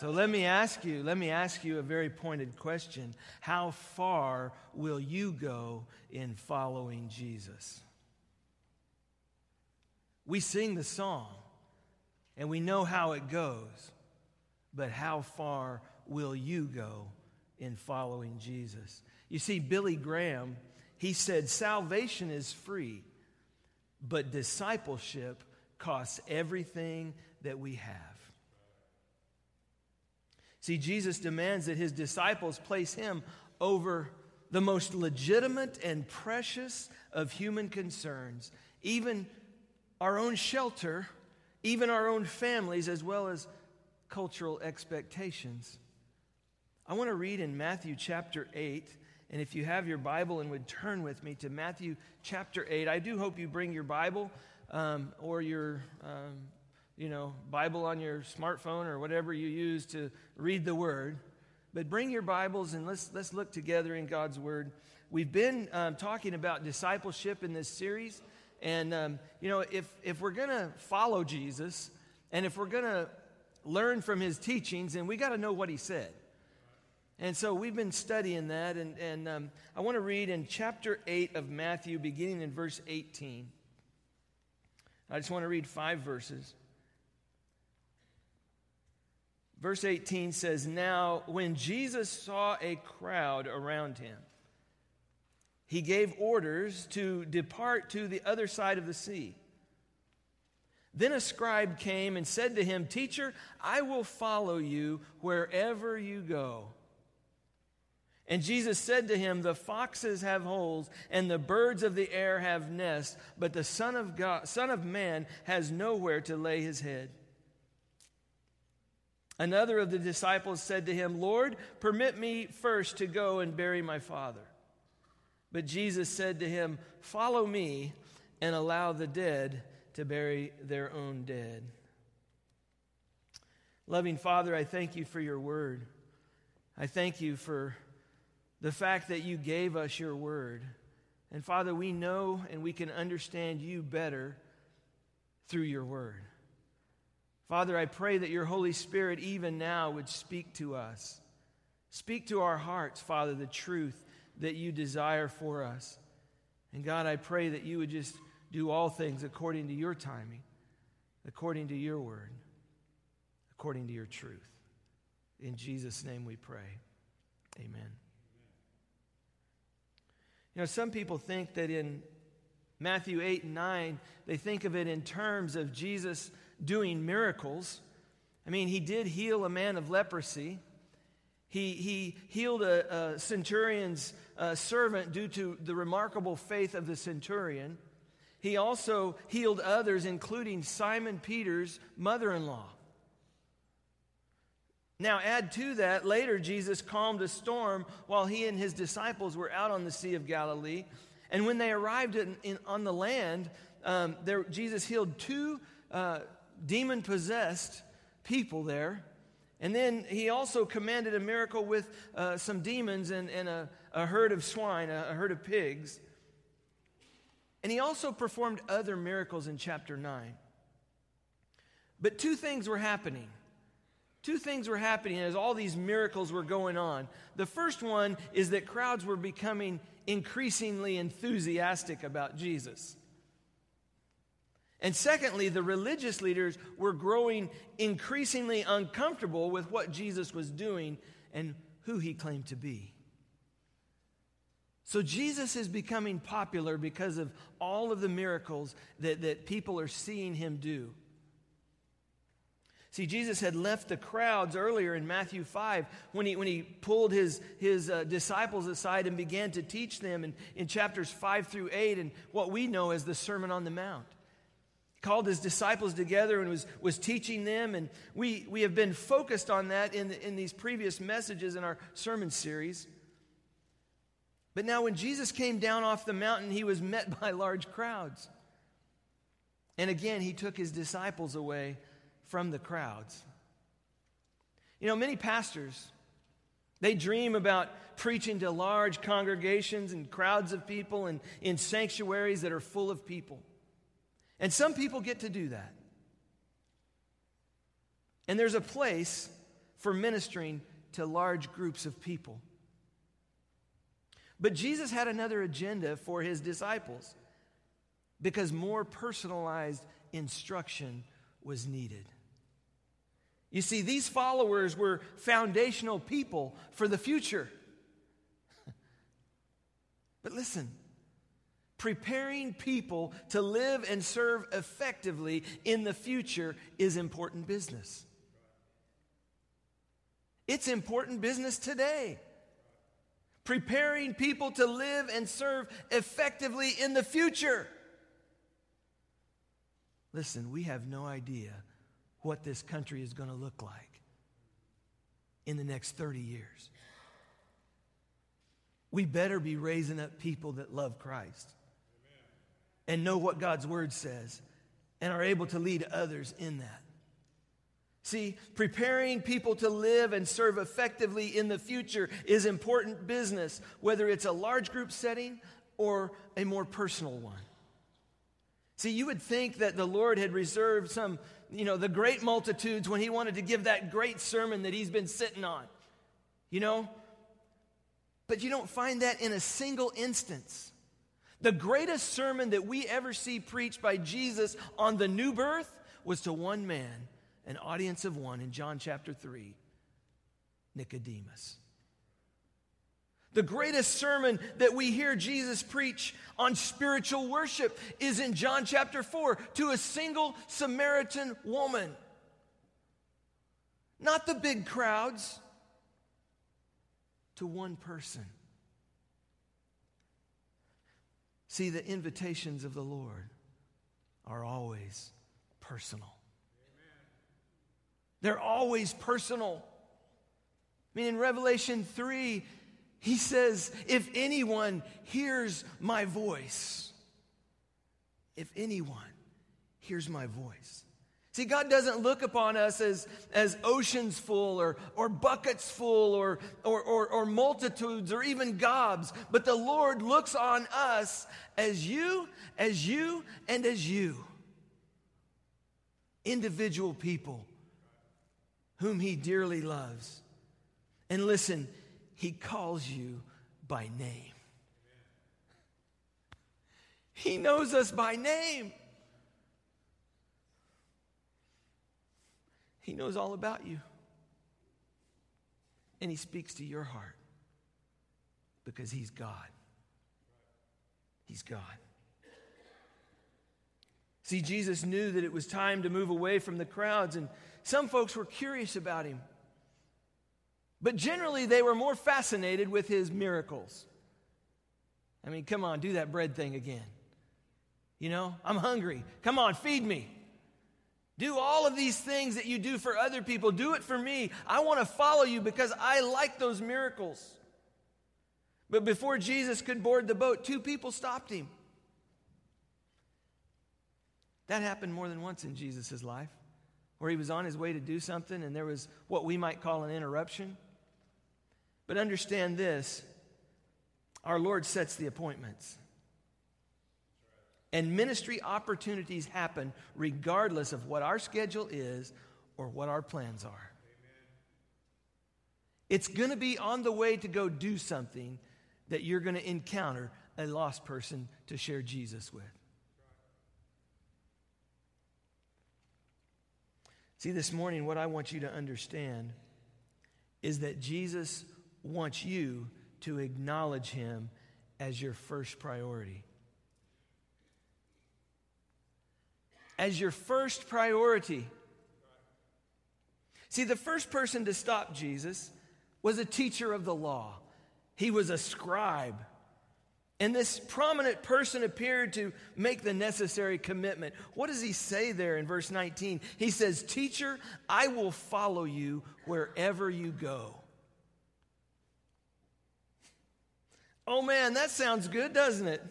So let me ask you, let me ask you a very pointed question. How far will you go in following Jesus? We sing the song and we know how it goes, but how far will you go in following Jesus? You see, Billy Graham, he said, salvation is free, but discipleship costs everything that we have. See, Jesus demands that his disciples place him over the most legitimate and precious of human concerns, even our own shelter, even our own families, as well as cultural expectations. I want to read in Matthew chapter 8, and if you have your Bible and would turn with me to Matthew chapter 8, I do hope you bring your Bible um, or your um, you know, Bible on your smartphone or whatever you use to read the Word. But bring your Bibles and let's, let's look together in God's Word. We've been um, talking about discipleship in this series. And, um, you know, if, if we're going to follow Jesus and if we're going to learn from his teachings, then we got to know what he said. And so we've been studying that. And, and um, I want to read in chapter 8 of Matthew, beginning in verse 18. I just want to read five verses. Verse 18 says, Now, when Jesus saw a crowd around him, he gave orders to depart to the other side of the sea. Then a scribe came and said to him, Teacher, I will follow you wherever you go. And Jesus said to him, The foxes have holes, and the birds of the air have nests, but the Son of, God, Son of Man has nowhere to lay his head. Another of the disciples said to him, Lord, permit me first to go and bury my father. But Jesus said to him, Follow me and allow the dead to bury their own dead. Loving Father, I thank you for your word. I thank you for the fact that you gave us your word. And Father, we know and we can understand you better through your word. Father, I pray that your Holy Spirit even now would speak to us. Speak to our hearts, Father, the truth that you desire for us. And God, I pray that you would just do all things according to your timing, according to your word, according to your truth. In Jesus' name we pray. Amen. You know, some people think that in Matthew 8 and 9, they think of it in terms of Jesus doing miracles. I mean, he did heal a man of leprosy. He, he healed a, a centurion's uh, servant due to the remarkable faith of the centurion. He also healed others, including Simon Peter's mother in law. Now, add to that, later Jesus calmed a storm while he and his disciples were out on the Sea of Galilee. And when they arrived in, in, on the land, um, there, Jesus healed two uh, demon possessed people there. And then he also commanded a miracle with uh, some demons and, and a, a, herd of swine, a, a herd of pigs. And he also performed other miracles in chapter 9. But two things were happening. Two things were happening as all these miracles were going on. The first one is that crowds were becoming increasingly enthusiastic about Jesus. And secondly, the religious leaders were growing increasingly uncomfortable with what Jesus was doing and who he claimed to be. So Jesus is becoming popular because of all of the miracles that, that people are seeing him do. See, Jesus had left the crowds earlier in Matthew 5 when he, when he pulled his, his uh, disciples aside and began to teach them in, in chapters 5 through 8 and what we know as the Sermon on the Mount called his disciples together and was, was teaching them. And we, we have been focused on that in, in these previous messages in our sermon series. But now, when Jesus came down off the mountain, he was met by large crowds. And again, he took his disciples away from the crowds. You know, many pastors, they dream about preaching to large congregations and crowds of people and in sanctuaries that are full of people. And some people get to do that. And there's a place for ministering to large groups of people. But Jesus had another agenda for his disciples because more personalized instruction was needed. You see, these followers were foundational people for the future. but listen, preparing people to live and serve effectively in the future is important business. It's important business today. Preparing people to live and serve effectively in the future. Listen, we have no idea what this country is going to look like in the next 30 years. We better be raising up people that love Christ and know what God's word says and are able to lead others in that. See, preparing people to live and serve effectively in the future is important business, whether it's a large group setting or a more personal one. See, you would think that the Lord had reserved some, you know, the great multitudes when he wanted to give that great sermon that he's been sitting on, you know? But you don't find that in a single instance. The greatest sermon that we ever see preached by Jesus on the new birth was to one man an audience of one in John chapter 3 Nicodemus. The greatest sermon that we hear Jesus preach on spiritual worship is in John chapter 4 to a single Samaritan woman. Not the big crowds, to one person. See, the invitations of the Lord are always personal. They're always personal. I mean, in Revelation 3, he says, If anyone hears my voice, if anyone hears my voice. See, God doesn't look upon us as, as oceans full or, or buckets full or, or, or, or multitudes or even gobs, but the Lord looks on us as you, as you, and as you. Individual people whom he dearly loves. And listen, he calls you by name. He knows us by name. He knows all about you. And he speaks to your heart because he's God. He's God. See, Jesus knew that it was time to move away from the crowds and some folks were curious about him. But generally, they were more fascinated with his miracles. I mean, come on, do that bread thing again. You know, I'm hungry. Come on, feed me. Do all of these things that you do for other people. Do it for me. I want to follow you because I like those miracles. But before Jesus could board the boat, two people stopped him. That happened more than once in Jesus' life where he was on his way to do something and there was what we might call an interruption. But understand this our Lord sets the appointments. And ministry opportunities happen regardless of what our schedule is or what our plans are. It's going to be on the way to go do something that you're going to encounter a lost person to share Jesus with. See, this morning, what I want you to understand is that Jesus wants you to acknowledge him as your first priority. As your first priority. See, the first person to stop Jesus was a teacher of the law, he was a scribe. And this prominent person appeared to make the necessary commitment. What does he say there in verse 19? He says, Teacher, I will follow you wherever you go. Oh man, that sounds good, doesn't it?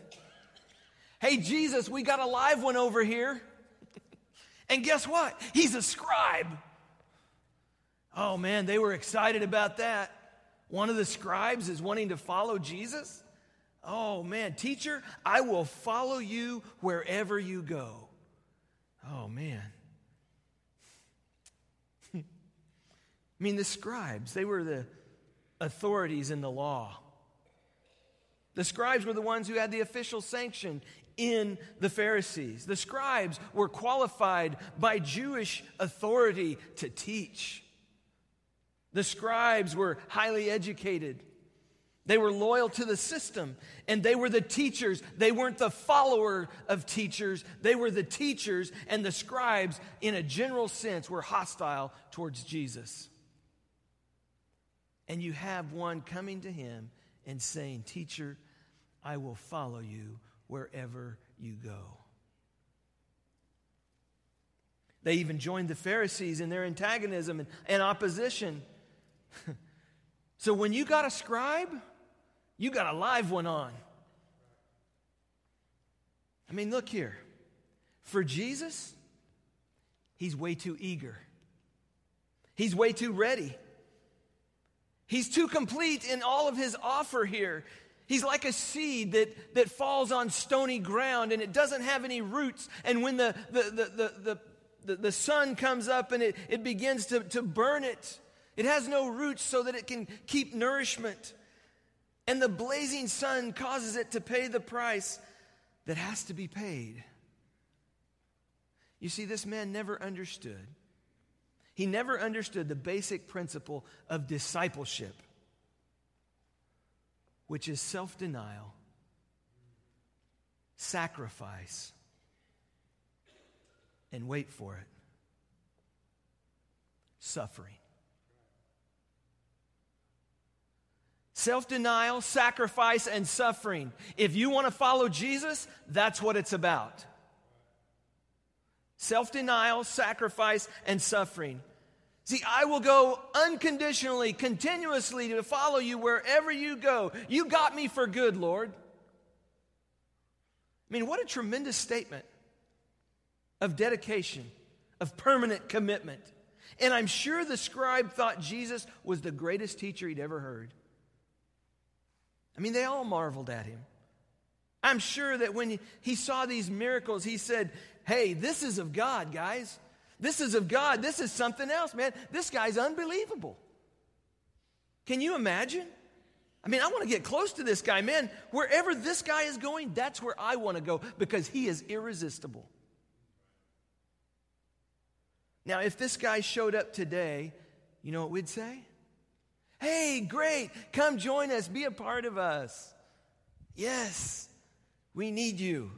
Hey, Jesus, we got a live one over here. And guess what? He's a scribe. Oh man, they were excited about that. One of the scribes is wanting to follow Jesus. Oh man, teacher, I will follow you wherever you go. Oh man. I mean, the scribes, they were the authorities in the law. The scribes were the ones who had the official sanction in the Pharisees. The scribes were qualified by Jewish authority to teach. The scribes were highly educated. They were loyal to the system and they were the teachers. They weren't the follower of teachers. They were the teachers, and the scribes, in a general sense, were hostile towards Jesus. And you have one coming to him and saying, Teacher, I will follow you wherever you go. They even joined the Pharisees in their antagonism and, and opposition. so when you got a scribe, you got a live one on. I mean, look here. For Jesus, he's way too eager. He's way too ready. He's too complete in all of his offer here. He's like a seed that, that falls on stony ground and it doesn't have any roots. And when the, the, the, the, the, the, sun comes up and it, it begins to, to burn it, it has no roots so that it can keep nourishment and the blazing sun causes it to pay the price that has to be paid. You see, this man never understood. He never understood the basic principle of discipleship, which is self denial, sacrifice, and wait for it, suffering. Self denial, sacrifice, and suffering. If you want to follow Jesus, that's what it's about. Self denial, sacrifice, and suffering. See, I will go unconditionally, continuously to follow you wherever you go. You got me for good, Lord. I mean, what a tremendous statement of dedication, of permanent commitment. And I'm sure the scribe thought Jesus was the greatest teacher he'd ever heard. I mean, they all marveled at him. I'm sure that when he saw these miracles, he said, Hey, this is of God, guys. This is of God. This is something else, man. This guy's unbelievable. Can you imagine? I mean, I want to get close to this guy, man. Wherever this guy is going, that's where I want to go because he is irresistible. Now, if this guy showed up today, you know what we'd say? Hey, great. Come join us. Be a part of us. Yes, we need you.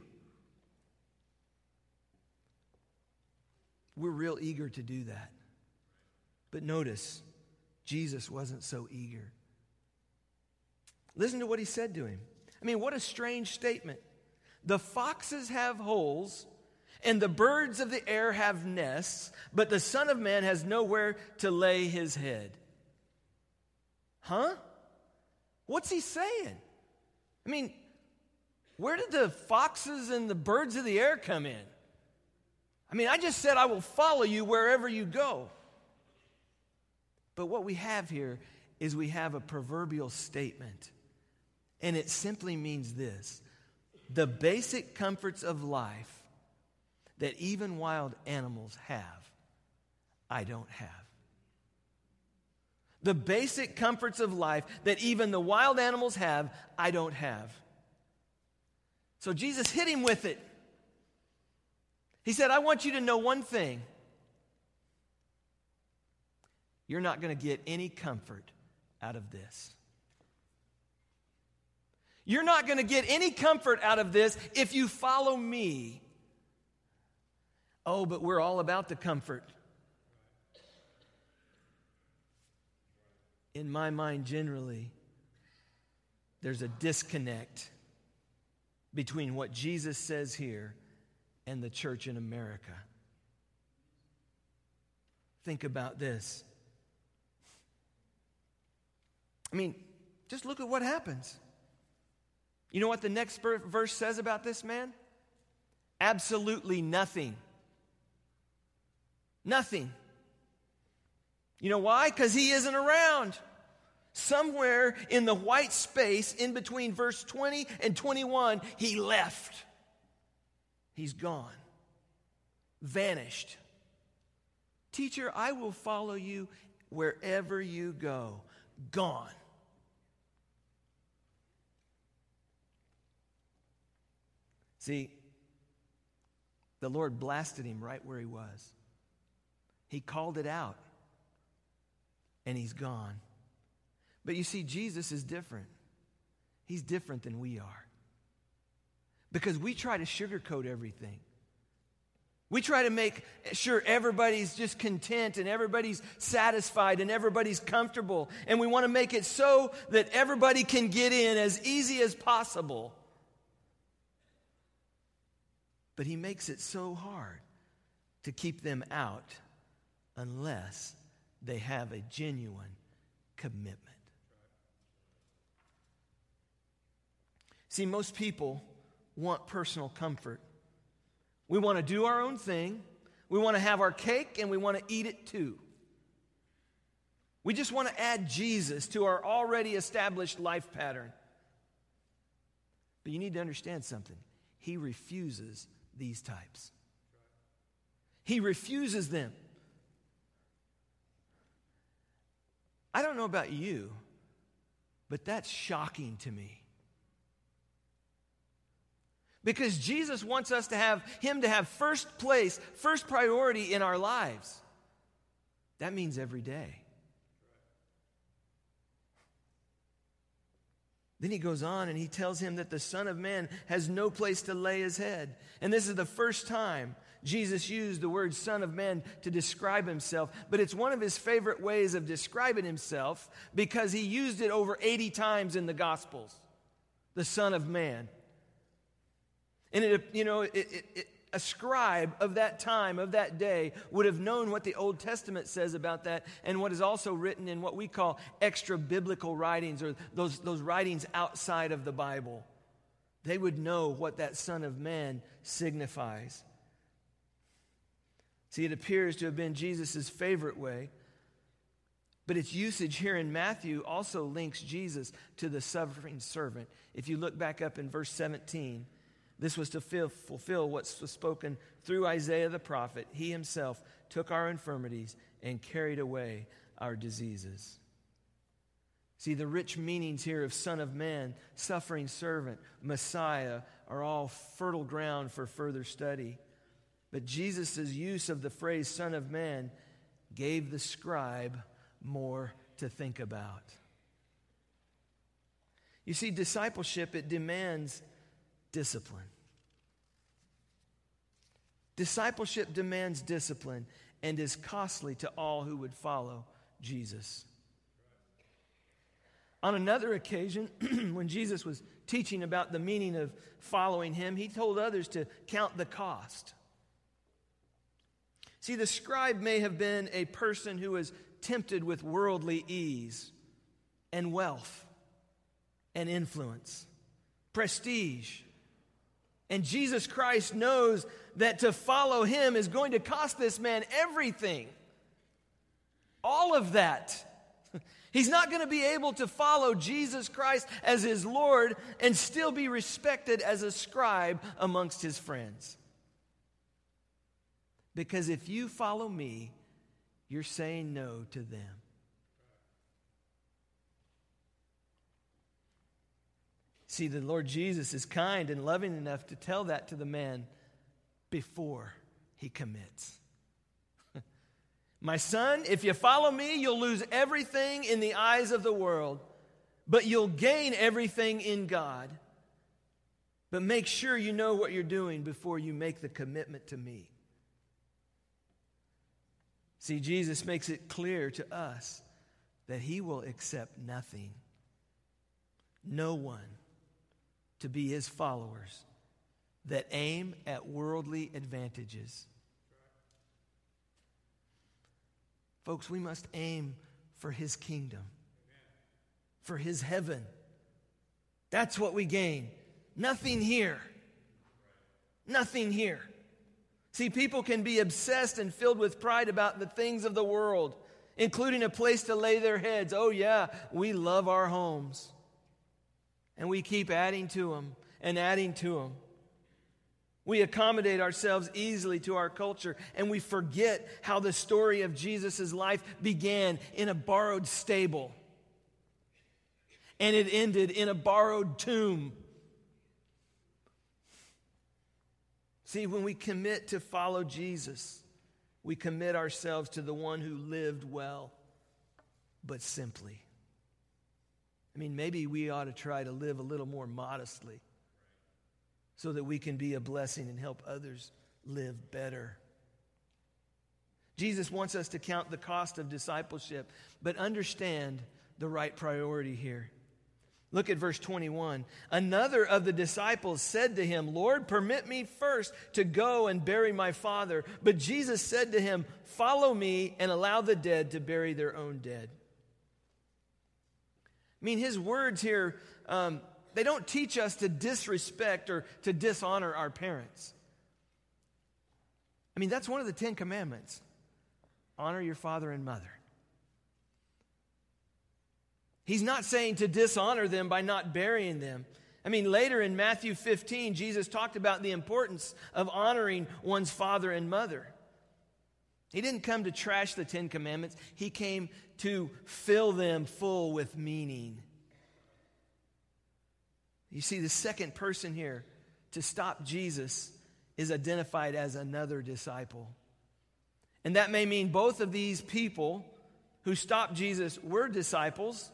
We're real eager to do that. But notice, Jesus wasn't so eager. Listen to what he said to him. I mean, what a strange statement. The foxes have holes, and the birds of the air have nests, but the Son of Man has nowhere to lay his head. Huh? What's he saying? I mean, where did the foxes and the birds of the air come in? I mean, I just said I will follow you wherever you go. But what we have here is we have a proverbial statement. And it simply means this the basic comforts of life that even wild animals have, I don't have the basic comforts of life that even the wild animals have, I don't have. So Jesus hit him with it. He said, I want you to know one thing. You're not going to get any comfort out of this. You're not going to get any comfort out of this if you follow me. Oh, but we're all about the comfort. in my mind, generally, there's a disconnect between what Jesus says here and the church in America. Think about this. I mean, just look at what happens. You know what the next verse says about this man? Absolutely nothing. Nothing. You know why? Because he isn't around. Somewhere in the white space in between verse 20 and 21, he left. He's gone, vanished. Teacher, I will follow you wherever you go. Gone. See, the Lord blasted him right where he was. He called it out, and he's gone. But you see, Jesus is different. He's different than we are. Because we try to sugarcoat everything. We try to make sure everybody's just content and everybody's satisfied and everybody's comfortable. And we want to make it so that everybody can get in as easy as possible. But he makes it so hard to keep them out unless they have a genuine commitment. See, most people want personal comfort. We want to do our own thing, we want to have our cake, and we want to eat it too. We just want to add Jesus to our already established life pattern. But you need to understand something. He refuses these types. He refuses them. I don't know about you, but that's shocking to me. Because Jesus wants us to have Him to have first place, first priority in our lives. That means every day. Then he goes on and he tells him that the Son of Man has no place to lay his head. And this is the first time Jesus used the word Son of Man to describe himself, but it's one of his favorite ways of describing himself because he used it over 80 times in the Gospels. The Son of Man. And it, you know, it, it, it, a scribe of that time, of that day, would have known what the Old Testament says about that and what is also written in what we call extra biblical writings or those, those writings outside of the Bible. They would know what that Son of Man signifies. See, it appears to have been Jesus' favorite way, but its usage here in Matthew also links Jesus to the suffering servant. If you look back up in verse 17, this was to fulfill what was spoken through Isaiah the prophet. He himself took our infirmities and carried away our diseases. See, the rich meanings here of Son of Man, suffering servant, Messiah are all fertile ground for further study. But Jesus' use of the phrase Son of Man gave the scribe more to think about. You see, discipleship, it demands discipline. Discipleship demands discipline and is costly to all who would follow Jesus. On another occasion, when Jesus was teaching about the meaning of following him, he told others to count the cost. See, the scribe may have been a person who was tempted with worldly ease and wealth and influence, prestige, and Jesus Christ knows that to follow him is going to cost this man everything. All of that. He's not going to be able to follow Jesus Christ as his Lord and still be respected as a scribe amongst his friends. Because if you follow me, you're saying no to them. See, the Lord Jesus is kind and loving enough to tell that to the man before he commits. My son, if you follow me, you'll lose everything in the eyes of the world, but you'll gain everything in God. But make sure you know what you're doing before you make the commitment to me. See, Jesus makes it clear to us that he will accept nothing, no one to be his followers that aim at worldly advantages. Folks, we must aim for his kingdom, for his heaven. That's what we gain. Nothing here. Nothing here. See, people can be obsessed and filled with pride about the things of the world, including a place to lay their heads. Oh, yeah, we love our homes. And we keep adding to them and adding to them. We accommodate ourselves easily to our culture, and we forget how the story of Jesus' life began in a borrowed stable and it ended in a borrowed tomb. See, when we commit to follow Jesus, we commit ourselves to the one who lived well, but simply. I mean, maybe we ought to try to live a little more modestly so that we can be a blessing and help others live better. Jesus wants us to count the cost of discipleship, but understand the right priority here. Look at verse 21. Another of the disciples said to him, Lord, permit me first to go and bury my father. But Jesus said to him, Follow me and allow the dead to bury their own dead. I mean, his words here, um, they don't teach us to disrespect or to dishonor our parents. I mean, that's one of the Ten Commandments honor your father and mother. He's not saying to dishonor them by not burying them. I mean, later in Matthew 15, Jesus talked about the importance of honoring one's father and mother. He didn't come to trash the Ten Commandments, he came to fill them full with meaning. You see, the second person here to stop Jesus is identified as another disciple. And that may mean both of these people who stopped Jesus were disciples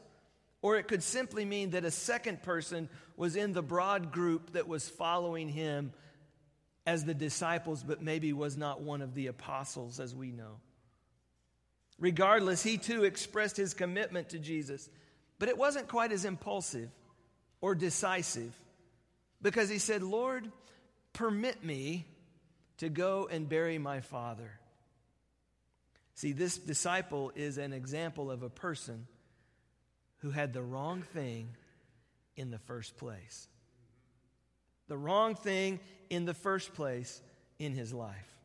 or it could simply mean that a second person was in the broad group that was following him as the disciples, but maybe was not one of the apostles, as we know. Regardless, he too expressed his commitment to Jesus, but it wasn't quite as impulsive or decisive because he said, Lord, permit me to go and bury my father. See, this disciple is an example of a person who had the wrong thing in the first place. The wrong thing in the first place in his life.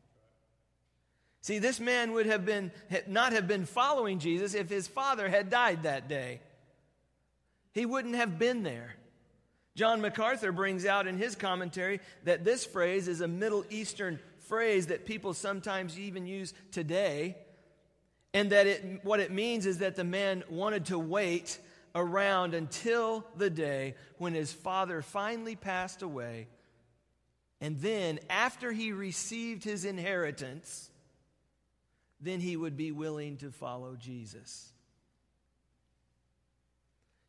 See, this man would have been not have been following Jesus if his father had died that day. He wouldn't have been there. John MacArthur brings out in his commentary that this phrase is a Middle Eastern phrase that people sometimes even use today and that it, what it means is that the man wanted to wait around until the day when his father finally passed away. And then, after he received his inheritance, then he would be willing to follow Jesus.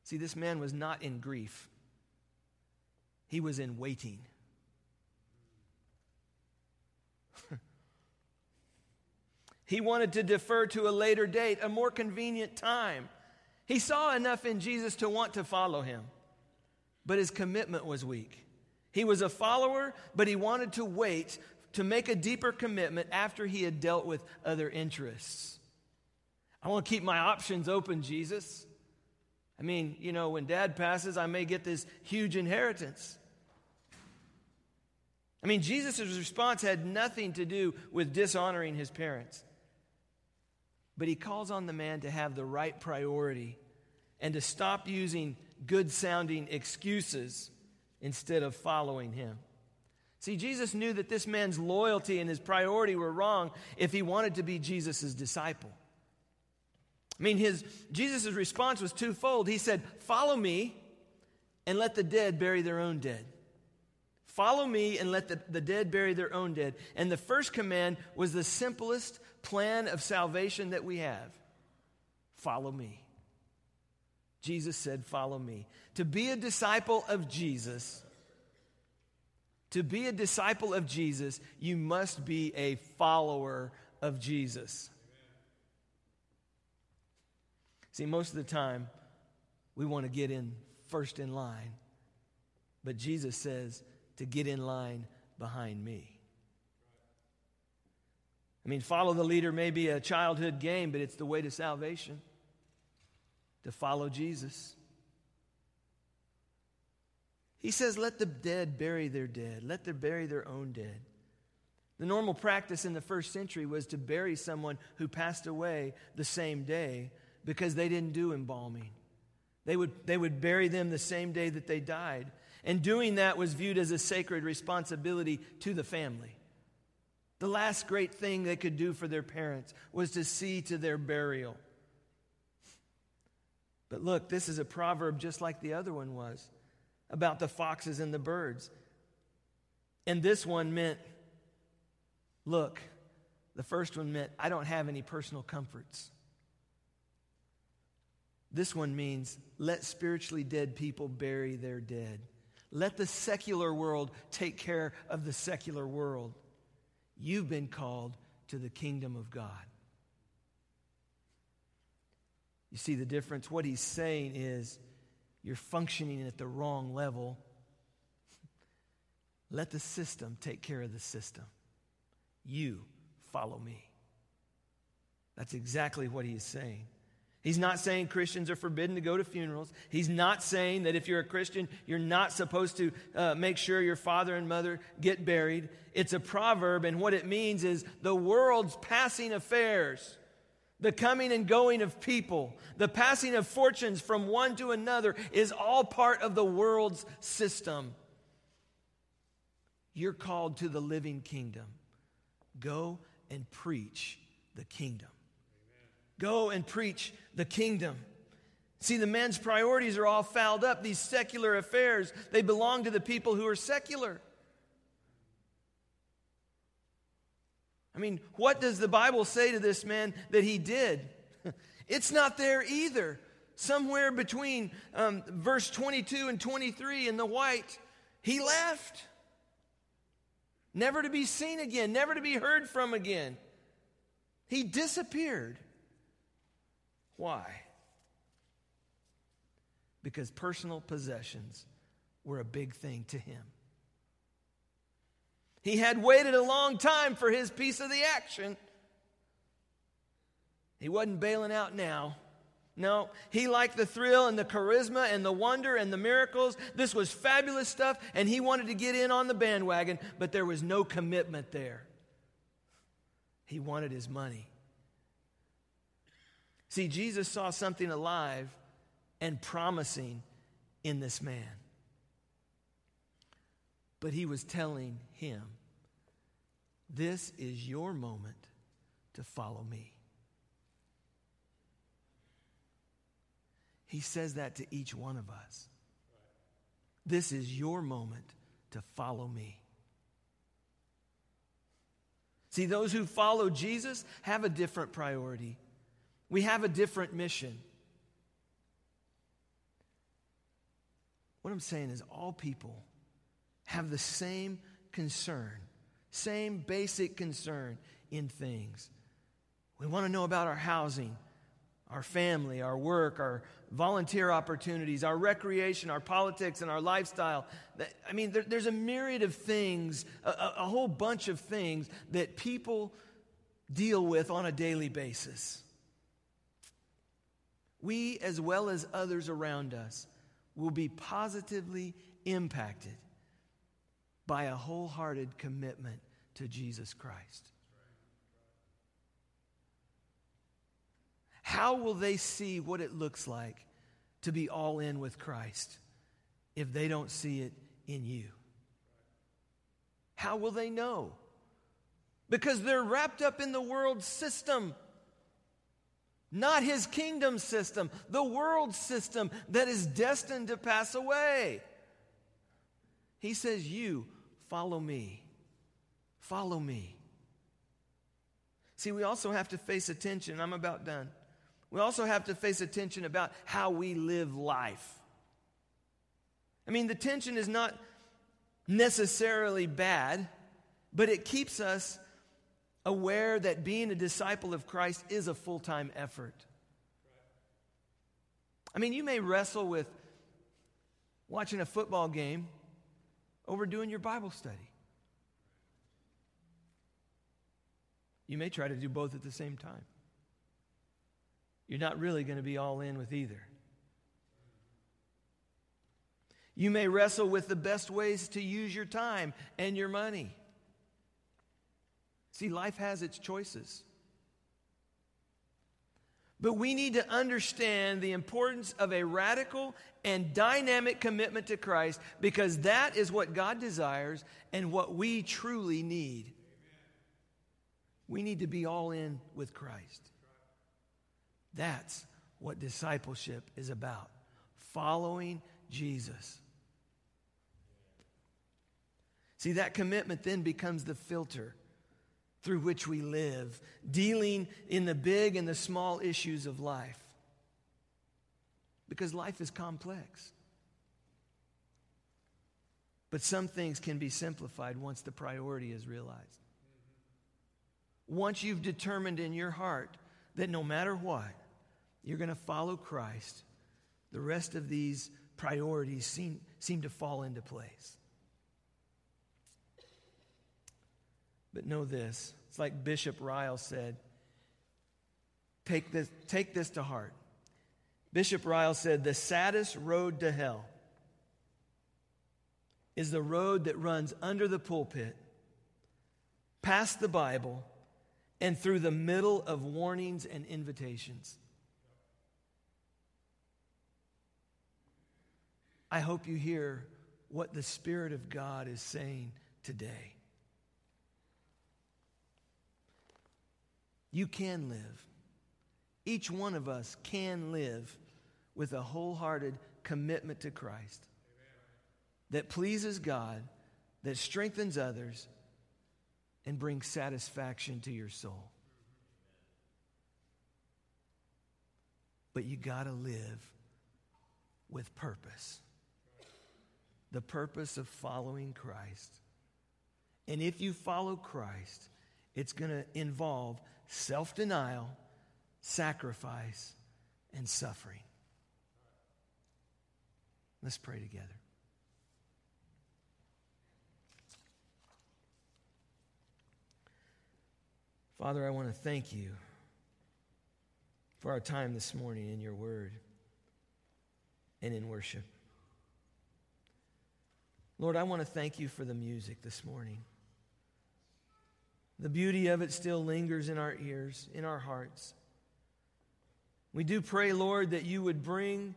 See, this man was not in grief, he was in waiting. He wanted to defer to a later date, a more convenient time. He saw enough in Jesus to want to follow him, but his commitment was weak. He was a follower, but he wanted to wait to make a deeper commitment after he had dealt with other interests. I want to keep my options open, Jesus. I mean, you know, when dad passes, I may get this huge inheritance. I mean, Jesus' response had nothing to do with dishonoring his parents. But he calls on the man to have the right priority and to stop using good sounding excuses instead of following him. See, Jesus knew that this man's loyalty and his priority were wrong if he wanted to be Jesus' disciple. I mean, his Jesus' response was twofold. He said, Follow me and let the dead bury their own dead. Follow me and let the, the dead bury their own dead. And the first command was the simplest plan of salvation that we have follow me. Jesus said, Follow me. To be a disciple of Jesus, to be a disciple of Jesus, you must be a follower of Jesus. See, most of the time, we want to get in first in line. But Jesus says, to get in line behind me. I mean, follow the leader may be a childhood game, but it's the way to salvation to follow Jesus. He says, Let the dead bury their dead, let them bury their own dead. The normal practice in the first century was to bury someone who passed away the same day because they didn't do embalming. They would, they would bury them the same day that they died. And doing that was viewed as a sacred responsibility to the family. The last great thing they could do for their parents was to see to their burial. But look, this is a proverb just like the other one was about the foxes and the birds. And this one meant, look, the first one meant, I don't have any personal comforts. This one means, let spiritually dead people bury their dead. Let the secular world take care of the secular world. You've been called to the kingdom of God. You see the difference? What he's saying is you're functioning at the wrong level. Let the system take care of the system. You follow me. That's exactly what he's saying. He's not saying Christians are forbidden to go to funerals. He's not saying that if you're a Christian, you're not supposed to uh, make sure your father and mother get buried. It's a proverb, and what it means is the world's passing affairs, the coming and going of people, the passing of fortunes from one to another is all part of the world's system. You're called to the living kingdom. Go and preach the kingdom. Go and preach the kingdom. See, the men's priorities are all fouled up. These secular affairs, they belong to the people who are secular. I mean, what does the Bible say to this man that he did? It's not there either. Somewhere between um, verse 22 and 23 in the white, he left. Never to be seen again, never to be heard from again. He disappeared. Why? Because personal possessions were a big thing to him. He had waited a long time for his piece of the action. He wasn't bailing out now. No, he liked the thrill and the charisma and the wonder and the miracles. This was fabulous stuff, and he wanted to get in on the bandwagon, but there was no commitment there. He wanted his money. See, Jesus saw something alive and promising in this man. But he was telling him, This is your moment to follow me. He says that to each one of us. This is your moment to follow me. See, those who follow Jesus have a different priority. We have a different mission. What I'm saying is, all people have the same concern, same basic concern in things. We want to know about our housing, our family, our work, our volunteer opportunities, our recreation, our politics, and our lifestyle. I mean, there, there's a myriad of things, a, a whole bunch of things that people deal with on a daily basis we, as well as others around us, will be positively impacted by a wholehearted commitment to Jesus Christ. How will they see what it looks like to be all in with Christ if they don't see it in you? How will they know? Because they're wrapped up in the world system not his kingdom system, the world system that is destined to pass away. He says, You follow me. Follow me. See, we also have to face attention. I'm about done. We also have to face attention about how we live life. I mean, the tension is not necessarily bad, but it keeps us aware that being a disciple of Christ is a full time effort. I mean, you may wrestle with watching a football game over doing your Bible study. You may try to do both at the same time. You're not really going to be all in with either. You may wrestle with the best ways to use your time and your money. See, life has its choices. But we need to understand the importance of a radical and dynamic commitment to Christ because that is what God desires and what we truly need. We need to be all in with Christ. That's what discipleship is about following Jesus. See, that commitment then becomes the filter through which we live, dealing in the big and the small issues of life. Because life is complex. But some things can be simplified once the priority is realized. Once you've determined in your heart that no matter what, you're going to follow Christ, the rest of these priorities seem, seem to fall into place. But know this it's like Bishop Ryle said take this, take this to heart. Bishop Ryle said, The saddest road to hell is the road that runs under the pulpit, past the Bible, and through the middle of warnings and invitations. I hope you hear what the Spirit of God is saying today. You can live. Each one of us can live with a wholehearted commitment to Christ that pleases God, that strengthens others, and brings satisfaction to your soul. But you got to live with purpose the purpose of following Christ. And if you follow Christ, it's going to involve self denial, sacrifice, and suffering. Let's pray together. Father, I want to thank you for our time this morning in your word and in worship. Lord, I want to thank you for the music this morning. The beauty of it still lingers in our ears, in our hearts. We do pray, Lord, that you would bring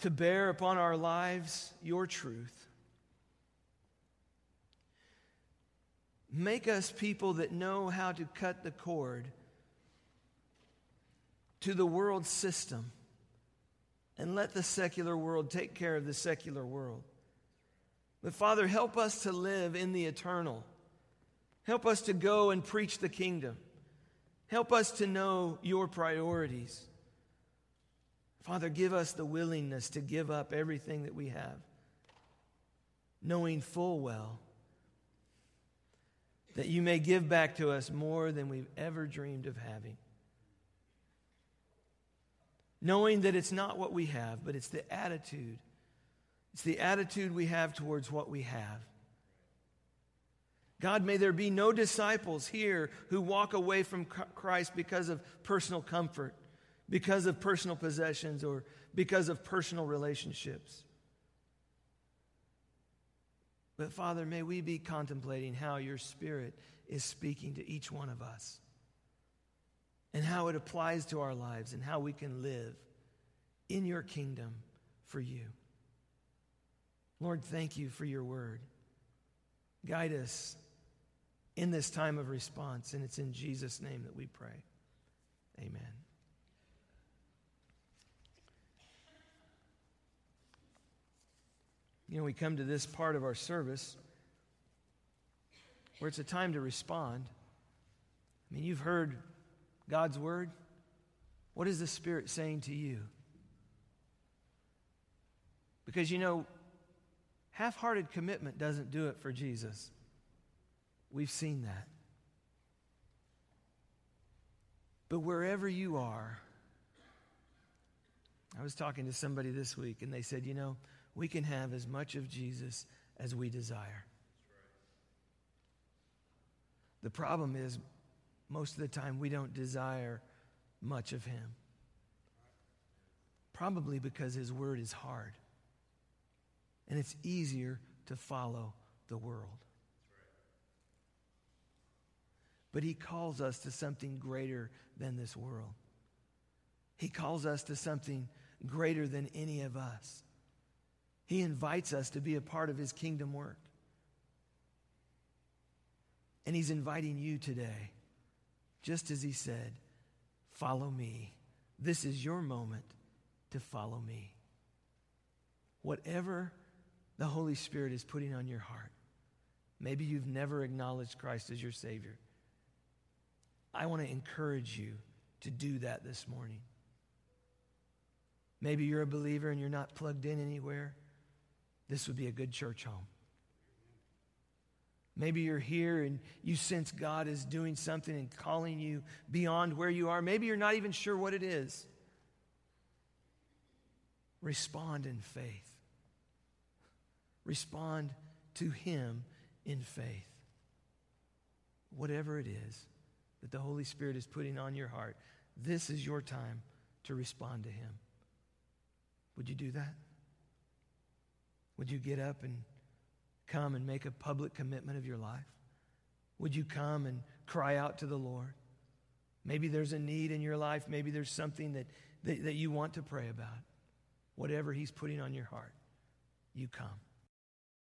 to bear upon our lives your truth. Make us people that know how to cut the cord to the world system and let the secular world take care of the secular world. But Father, help us to live in the eternal. Help us to go and preach the kingdom. Help us to know your priorities. Father, give us the willingness to give up everything that we have, knowing full well that you may give back to us more than we've ever dreamed of having. Knowing that it's not what we have, but it's the attitude it's the attitude we have towards what we have. God, may there be no disciples here who walk away from Christ because of personal comfort, because of personal possessions, or because of personal relationships. But Father, may we be contemplating how your Spirit is speaking to each one of us and how it applies to our lives and how we can live in your kingdom for you. Lord, thank you for your word. Guide us in this time of response, and it's in Jesus' name that we pray. Amen. You know, we come to this part of our service where it's a time to respond. I mean, you've heard God's word. What is the Spirit saying to you? Because, you know, Half hearted commitment doesn't do it for Jesus. We've seen that. But wherever you are, I was talking to somebody this week and they said, you know, we can have as much of Jesus as we desire. The problem is, most of the time, we don't desire much of Him. Probably because His Word is hard and it's easier to follow the world. But he calls us to something greater than this world. He calls us to something greater than any of us. He invites us to be a part of His kingdom work. And He's inviting you today, just as He said, Follow me. This is your moment to follow me. Whatever the Holy Spirit is putting on your heart, maybe you've never acknowledged Christ as your Savior. I want to encourage you to do that this morning. Maybe you're a believer and you're not plugged in anywhere. This would be a good church home. Maybe you're here and you sense God is doing something and calling you beyond where you are. Maybe you're not even sure what it is. Respond in faith. Respond to Him in faith. Whatever it is that the Holy Spirit is putting on your heart, this is your time to respond to Him. Would you do that? Would you get up and come and make a public commitment of your life? Would you come and cry out to the Lord? Maybe there's a need in your life. Maybe there's something that, that, that you want to pray about. Whatever He's putting on your heart, you come.